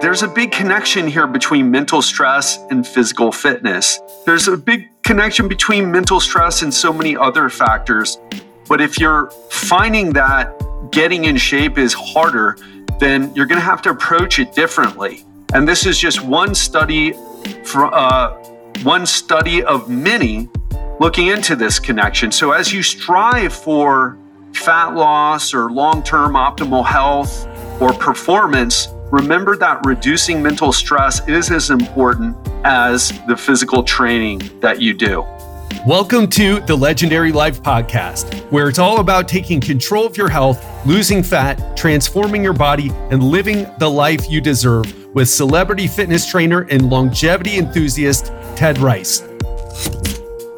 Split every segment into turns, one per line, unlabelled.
There's a big connection here between mental stress and physical fitness. There's a big connection between mental stress and so many other factors. But if you're finding that getting in shape is harder, then you're going to have to approach it differently. And this is just one study, for, uh, one study of many looking into this connection. So as you strive for fat loss or long-term optimal health or performance, remember that reducing mental stress is as important as the physical training that you do.
Welcome to the Legendary Life Podcast, where it's all about taking control of your health, losing fat, transforming your body, and living the life you deserve with celebrity fitness trainer and longevity enthusiast Ted Rice.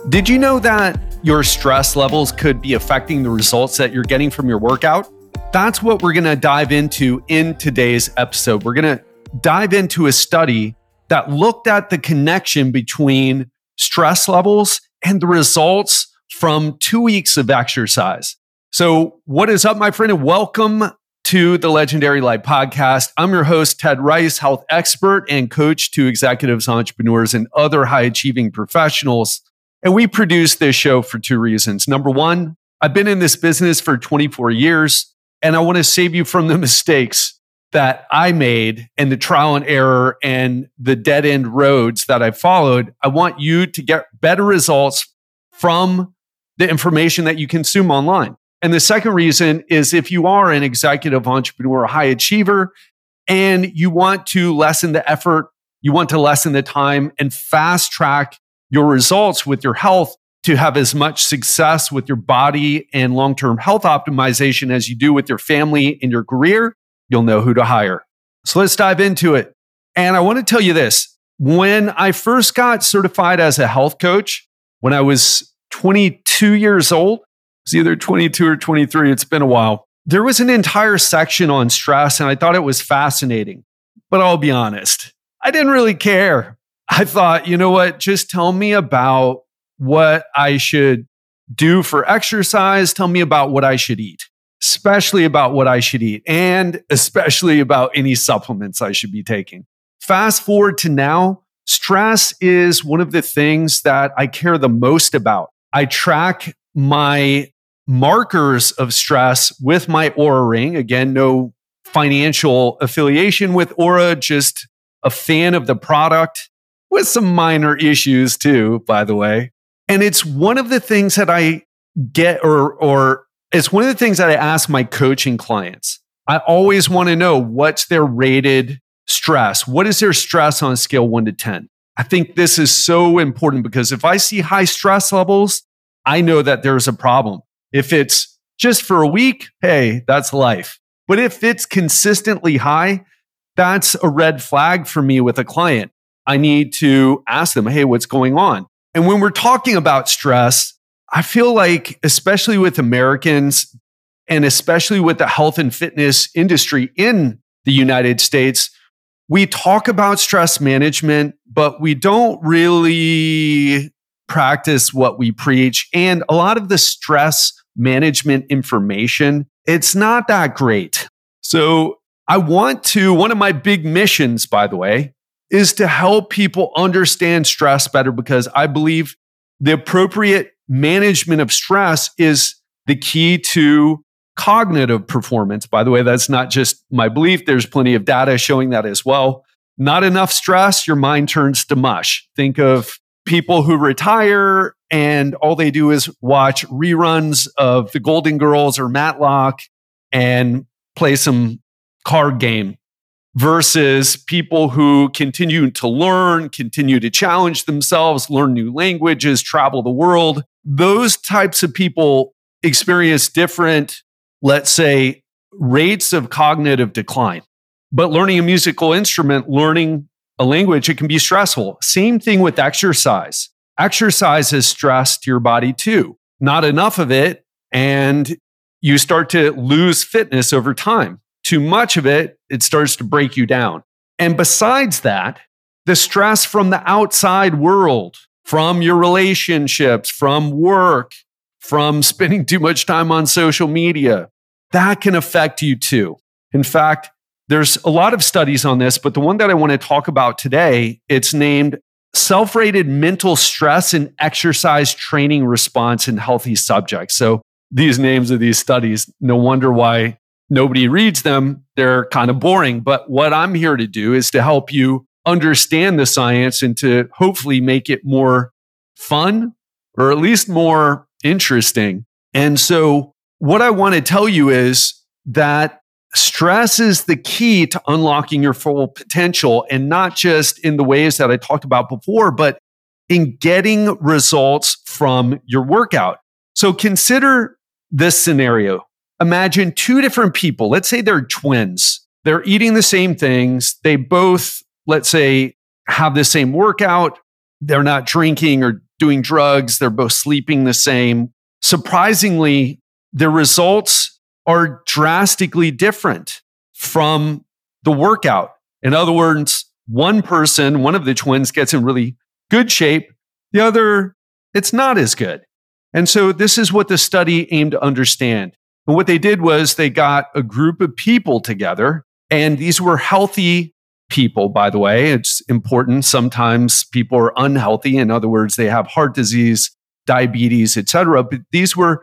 Did you know that your stress levels could be affecting the results that you're getting from your workout? That's what we're going to dive into in today's episode. We're going to dive into a study that looked at the connection between stress levels and the results from two weeks of exercise. So, what is up, my friend? And welcome to the Legendary Life podcast. I'm your host, Ted Rice, health expert and coach to executives, entrepreneurs, and other high achieving professionals. And we produce this show for two reasons. Number one, I've been in this business for 24 years. And I want to save you from the mistakes that I made and the trial and error and the dead end roads that I followed. I want you to get better results from the information that you consume online. And the second reason is if you are an executive entrepreneur, a high achiever, and you want to lessen the effort, you want to lessen the time and fast track your results with your health, to have as much success with your body and long term health optimization as you do with your family and your career, you'll know who to hire. So let's dive into it. And I want to tell you this when I first got certified as a health coach, when I was 22 years old, it's either 22 or 23, it's been a while. There was an entire section on stress, and I thought it was fascinating. But I'll be honest, I didn't really care. I thought, you know what? Just tell me about what I should do for exercise. Tell me about what I should eat, especially about what I should eat, and especially about any supplements I should be taking. Fast forward to now, stress is one of the things that I care the most about. I track my markers of stress with my Oura ring. Again, no financial affiliation with Oura, just a fan of the product with some minor issues too, by the way. And it's one of the things that I get or or it's one of the things that I ask my coaching clients. I always want to know what's their rated stress. What is their stress on a scale 1 to 10? I think this is so important because if I see high stress levels, I know that there's a problem. If it's just for a week, hey, that's life. But if it's consistently high, that's a red flag for me with a client. I need to ask them, hey, what's going on? And when we're talking about stress, I feel like, especially with Americans and especially with the health and fitness industry in the United States, we talk about stress management, but we don't really practice what we preach. And a lot of the stress management information, it's not that great. So I want to, one of my big missions, by the way, is to help people understand stress better because I believe the appropriate management of stress is the key to cognitive performance. By the way, that's not just my belief, there's plenty of data showing that as well. Not enough stress, your mind turns to mush. Think of people who retire and all they do is watch reruns of The Golden Girls or Matlock and play some card game versus people who continue to learn, continue to challenge themselves, learn new languages, travel the world. Those types of people experience different, let's say, rates of cognitive decline. But learning a musical instrument, learning a language, it can be stressful. Same thing with exercise. Exercise is stress to your body too. Not enough of it, and you start to lose fitness over time too much of it, it starts to break you down. And besides that, the stress from the outside world, from your relationships, from work, from spending too much time on social media, that can affect you too. In fact,
there's a lot of studies on this, but the one that I want to talk about today, it's named self-rated mental stress and exercise training response in healthy subjects. So these names of these studies, no wonder why nobody reads them. They're kind of boring. But what I'm here to do is to help you understand the science and to hopefully make it more fun or at least more interesting. And so what I want to tell you is that stress is the key to unlocking your full potential and not just in the ways that I talked about before, but in getting results from your workout. So consider this scenario. Imagine two different people. Let's say they're twins. They're eating the same things. They both, let's say, have the same workout. They're not drinking or doing drugs. They're both sleeping the same. Surprisingly, their results are drastically different from the workout. In other words, one person, one of the twins gets in really good shape, the other, it's not as good. And so this is what the study aimed to understand. And what they did was they got a group of people together, and these were healthy people, by the way. It's important. Sometimes people are unhealthy. In other words, they have heart disease, diabetes, etc. But these were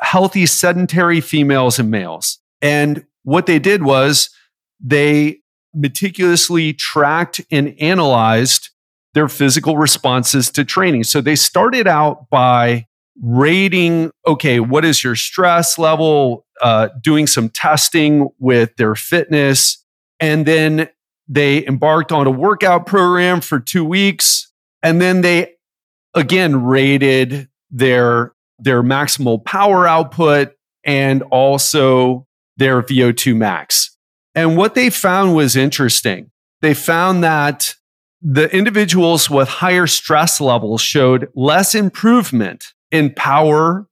healthy sedentary females and males. And what they did was they meticulously tracked and analyzed their physical responses to training. So they started out by rating okay, what is your stress level, uh, doing some testing with their fitness. And then they embarked on a workout program for two weeks. And then they again rated their their maximal power output and also their VO2 max. And what they found was interesting. They found that the individuals with higher stress levels showed less improvement in power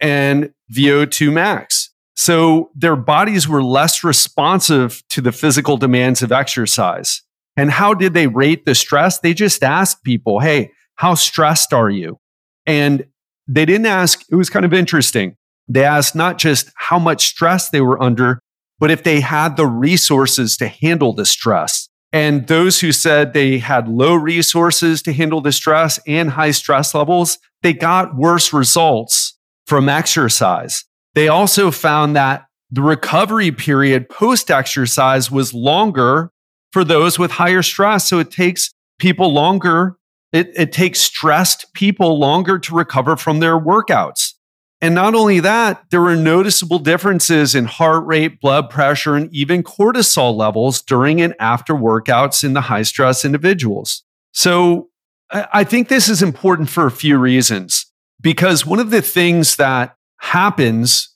and VO2 max. So their bodies were less responsive to the physical demands of exercise. And how did they rate the stress? They just asked people, Hey, how stressed are you? And they didn't ask, it was kind of interesting. They asked not just how much stress they were under, but if they had the resources to handle the stress. And those who said they had low resources to handle the stress and high stress levels, they got worse results from exercise. They also found that the recovery period post exercise was longer for those with higher stress. So it takes people longer it, it takes stressed people longer to recover from their workouts. And not only that, there were noticeable differences in heart rate, blood pressure, and even cortisol levels during and after workouts in the high stress individuals. So I think this is important for a few reasons because one of the things that happens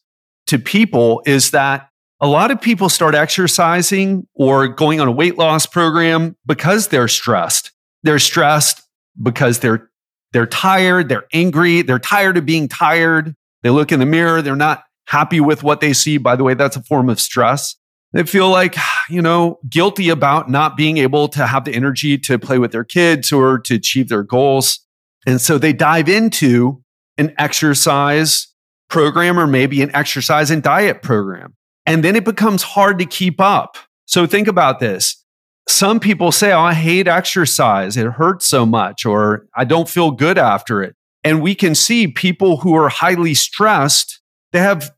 to people is that a lot of people start exercising or going on a weight loss program because they're stressed. They're stressed because they're they're tired, they're angry, they're tired of being tired. They look in the mirror, they're not happy with what they see. By the way, that's a form of stress. They feel like, you know, guilty about not being able to have the energy to play with their kids or to achieve their goals. And so they dive into an exercise program or maybe an exercise and diet program. And then it becomes hard to keep up. So think about this some people say, oh, I hate exercise. It hurts so much, or I don't feel good after it. And we can see people who are highly stressed, they have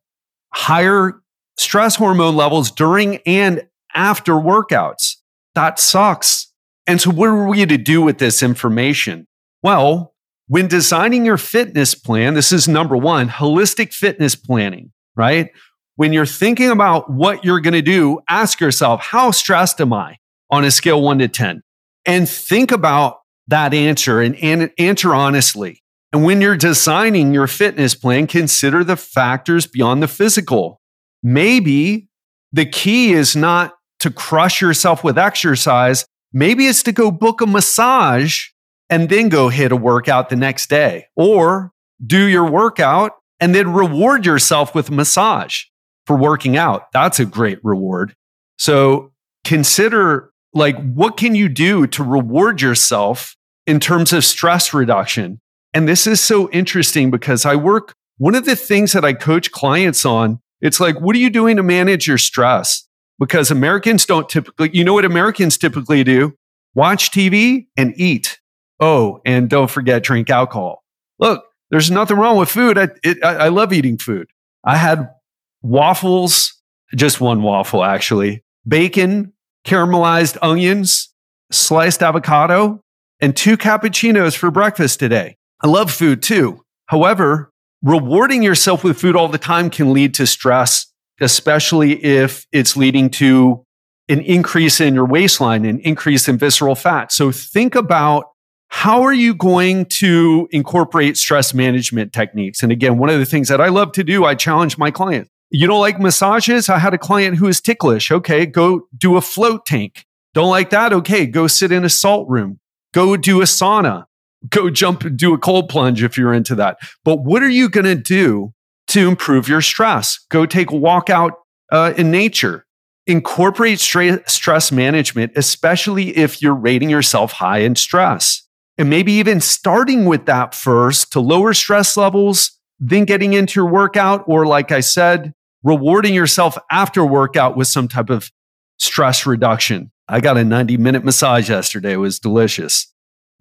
higher stress hormone levels during and after workouts. That sucks. And so, what are we to do with this information? Well, when designing your fitness plan, this is number one holistic fitness planning, right? When you're thinking about what you're going to do, ask yourself, how stressed am I? on a scale one to 10 and think about that answer and, and answer honestly. And when you're designing your fitness plan, consider the factors beyond the physical. Maybe the key is not to crush yourself with exercise. Maybe it's to go book a massage and then go hit a workout the next day or do your workout and then reward yourself with massage for working out. That's a great reward. So consider like what can you do to reward yourself in terms of stress reduction? And this is so interesting because I work, one of the things that I coach clients on, it's like, what are you doing to manage your stress?
because Americans don't typically, you know what Americans typically do? Watch TV and eat. Oh, and don't forget drink alcohol. Look, there's nothing wrong with food. I, it, I, I love eating food. I had waffles, just one waffle actually, bacon, caramelized onions, sliced avocado, and two cappuccinos for breakfast today. I love food too. However, rewarding yourself with food all the time can lead to stress, especially if it's leading to an increase in your waistline, an increase in visceral fat. So think about how are you going to incorporate stress management techniques? And again, one of the things that I love to do, I challenge my clients. You don't like massages? I had a client who is ticklish. Okay, go do a float tank. Don't like that? Okay, go sit in a salt room. Go do a sauna. Go jump and do a cold plunge if you're into that. But what are you going to do to improve your stress? Go take a walk out uh, in nature. Incorporate stress management, especially if you're rating yourself high in stress and maybe even starting with that first to lower stress levels, then getting into your workout, or like I said, rewarding yourself after workout with some type of stress reduction. I got a 90 minute massage yesterday. It was delicious.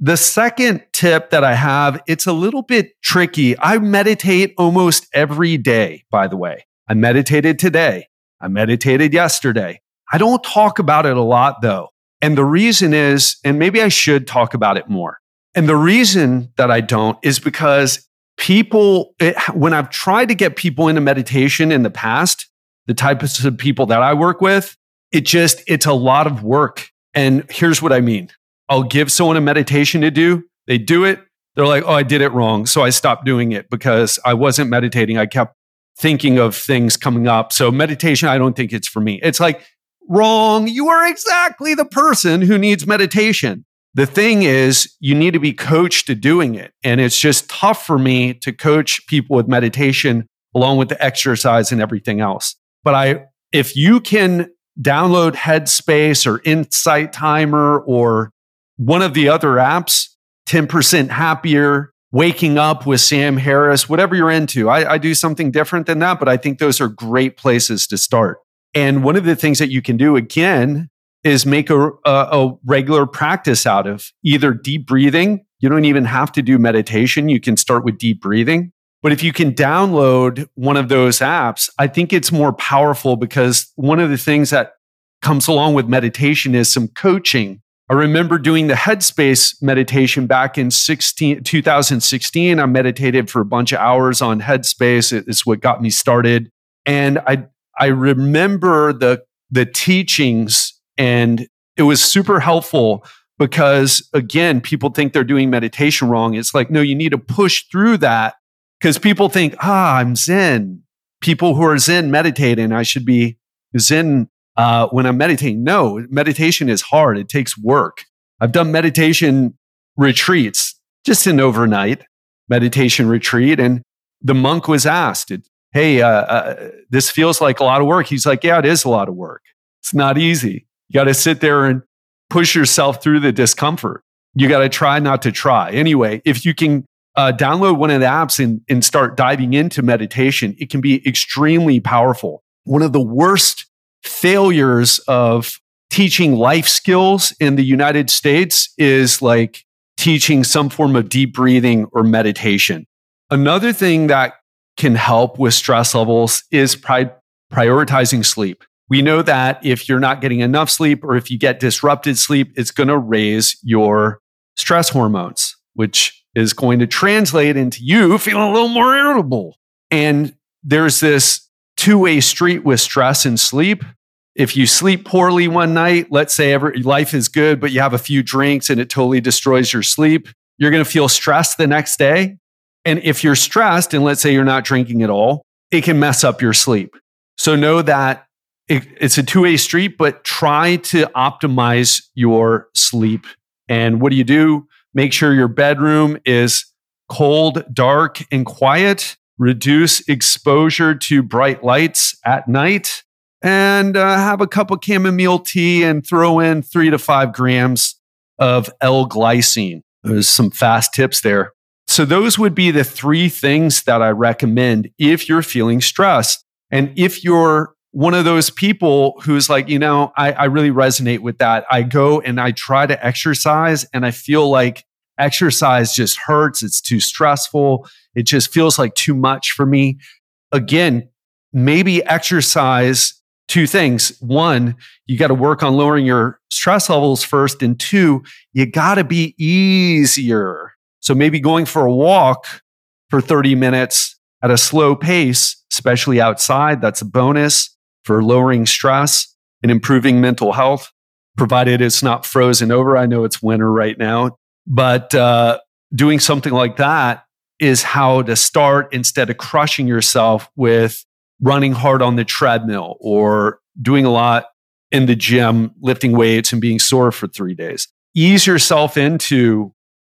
The second tip that I have, it's a little bit tricky. I meditate almost every day, by the way. I meditated today. I meditated yesterday. I don't talk about it a lot though. And the reason is, and maybe I should talk about it more. And the reason that I don't is because people, it, when I've tried to get people into meditation in the past, the types of people that I work with, it just, it's a lot of work. And here's what I mean I'll give someone a meditation to do, they do it, they're like, oh, I did it wrong. So I stopped doing it because I wasn't meditating. I kept thinking of things coming up. So meditation, I don't think it's for me. It's like, wrong. You are exactly the person who needs meditation. The thing is, you need to be coached to doing it. And it's just tough for me to coach people with meditation along with the exercise and everything else. But I, if you can download Headspace or Insight Timer or one of the other apps, 10% happier, waking up with Sam Harris, whatever you're into. I, I, do something different than that, but I think those are great places to start. And one of the things that you can do again is make a, a, a regular practice out of either deep breathing. You don't even have to do meditation. You can start with deep breathing. But if you can download one of those apps, I think it's more powerful because one of the things that comes along with meditation is some coaching. I remember doing the Headspace meditation back in 16, 2016. I meditated for a bunch of hours on Headspace. It's what got me started. And I, I remember the, the teachings and it was super helpful because, again, people think they're doing meditation wrong. It's like, no, you need to push through that because people think, ah, I'm Zen. People who are Zen meditating, I should be Zen uh, when I'm meditating. No, meditation is hard, it takes work. I've done meditation retreats, just an overnight meditation retreat. And the monk was asked, Hey, uh, uh, this feels like a lot of work. He's like, Yeah, it is a lot of work. It's not easy. You got to sit there and push yourself through the discomfort. You got to try not to try. Anyway, if you can uh, download one of the apps and, and start diving into meditation, it can be extremely powerful. One of the worst failures of teaching life skills in the United States is like teaching some form of deep breathing or meditation. Another thing that can help with stress levels is pri- prioritizing sleep. We know that if you're not getting enough sleep or if you get disrupted sleep, it's going to raise your stress hormones, which is going to translate into you feeling a little more irritable. And there's this two way street with stress and sleep. If you sleep poorly one night, let's say every, life is good, but you have a few drinks and it totally destroys your sleep, you're going to feel stressed the next day. And if you're stressed, and let's say you're not drinking at all, it can mess up your sleep. So know that it, it's a two way street, but try to optimize your sleep. And what do you do? Make sure your bedroom is cold, dark, and quiet. Reduce exposure to bright lights at night. And uh, have a cup of chamomile tea and throw in three to five grams of L glycine. There's some fast tips there. So, those would be the three things that I recommend if you're feeling stressed. And if you're one of those people who's like, you know, I, I really resonate with that. I go and I try to exercise and I feel like exercise just hurts. It's too stressful. It just feels like too much for me. Again, maybe exercise two things. One, you got to work on lowering your stress levels first. And two, you got to be easier. So maybe going for a walk for 30 minutes at a slow pace, especially outside, that's a bonus for lowering stress and improving mental health, provided it's not frozen over. I know it's winter right now, but uh, doing something like that is how to start instead of crushing yourself with running hard on the treadmill or doing a lot in the gym, lifting weights and being sore for three days. Ease yourself into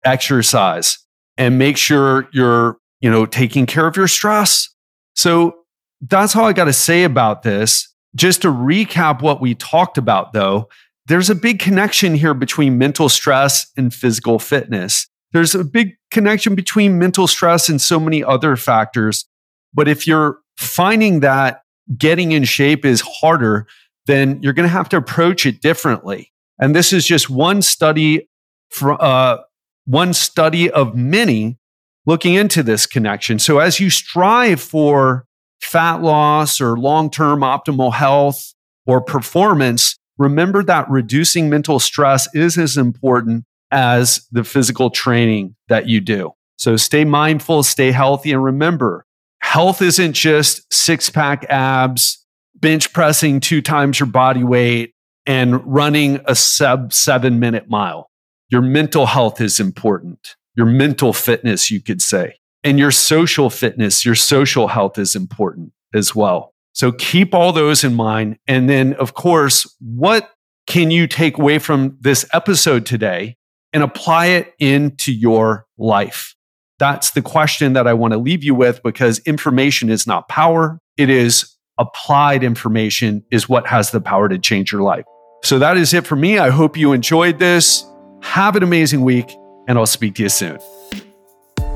exercise and make sure you're, you know, taking care of your stress. So that's all I got to say about this. Just to recap what we talked about though, there's a big connection here between mental stress and physical fitness. There's a big connection between mental stress and so many other factors. But if you're finding that getting in shape is harder, then you're going to have to approach it differently. And this is just one study for, uh, one study of many looking into this connection. So as you strive for fat loss or long-term optimal health or performance, remember that reducing mental stress is as important as the physical training that you do. So stay mindful, stay healthy, and remember health isn't just six pack abs, bench pressing two times your body weight, and running a sub seven minute mile. Your mental health is important. Your mental fitness, you could say, and your social fitness, your social health is important as well. So keep all those in mind. And then, of course, what can you take away from this episode today and apply it into your life? That's the question that I want to leave you with because information is not power. It is applied information is what has the power to change your life. So that is it for me. I hope you enjoyed this. Have an amazing week, and I'll speak to you soon.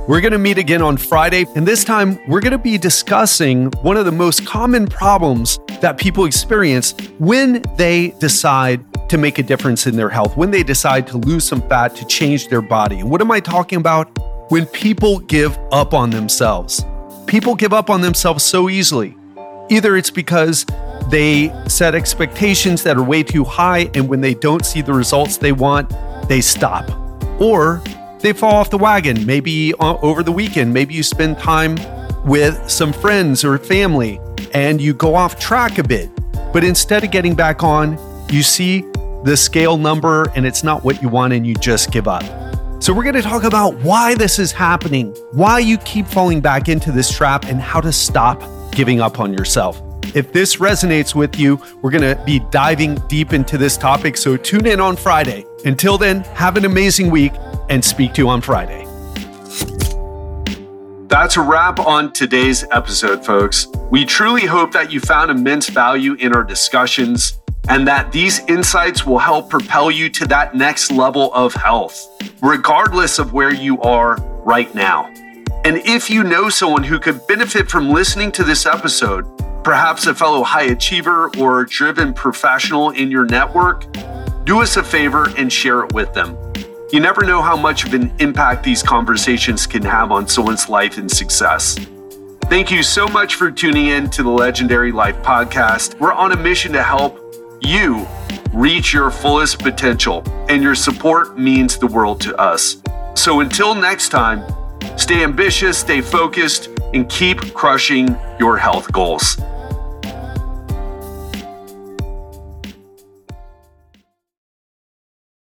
We're going to meet again on Friday, and this time we're going to be discussing one of the most common problems that people experience when they decide to make a difference in their health, when they decide to lose some fat to change their body. And what am I talking about? when people give up on themselves. People give up on themselves so easily. Either it's because they set expectations that are way too high, and when they don't see the results they want, they stop. Or they fall off the wagon, maybe uh, over the weekend. Maybe you spend time with some friends or family and you go off track a bit. But instead of getting back on, you see the scale number and it's not what you want and you just give up. So, we're going to talk about why this is happening, why you keep falling back into this trap, and how to stop giving up on yourself. If this resonates with you, we're going to be diving deep into this topic. So, tune in on Friday. Until then, have an amazing week and speak to you on Friday.
That's a wrap on today's episode, folks. We truly hope that you found immense value in our discussions and that these insights will help propel you to that next level of health, regardless of where you are right now. And if you know someone who could benefit from listening to this episode, perhaps a fellow high achiever or driven professional in your network, do us a favor and share it with them. You never know how much of an impact these conversations can have on someone's life and success. Thank you so much for tuning in to the Legendary Life podcast. We're on a mission to help you reach your fullest potential, and your support means the world to us. So until next time, stay ambitious, stay focused, and keep crushing your health goals.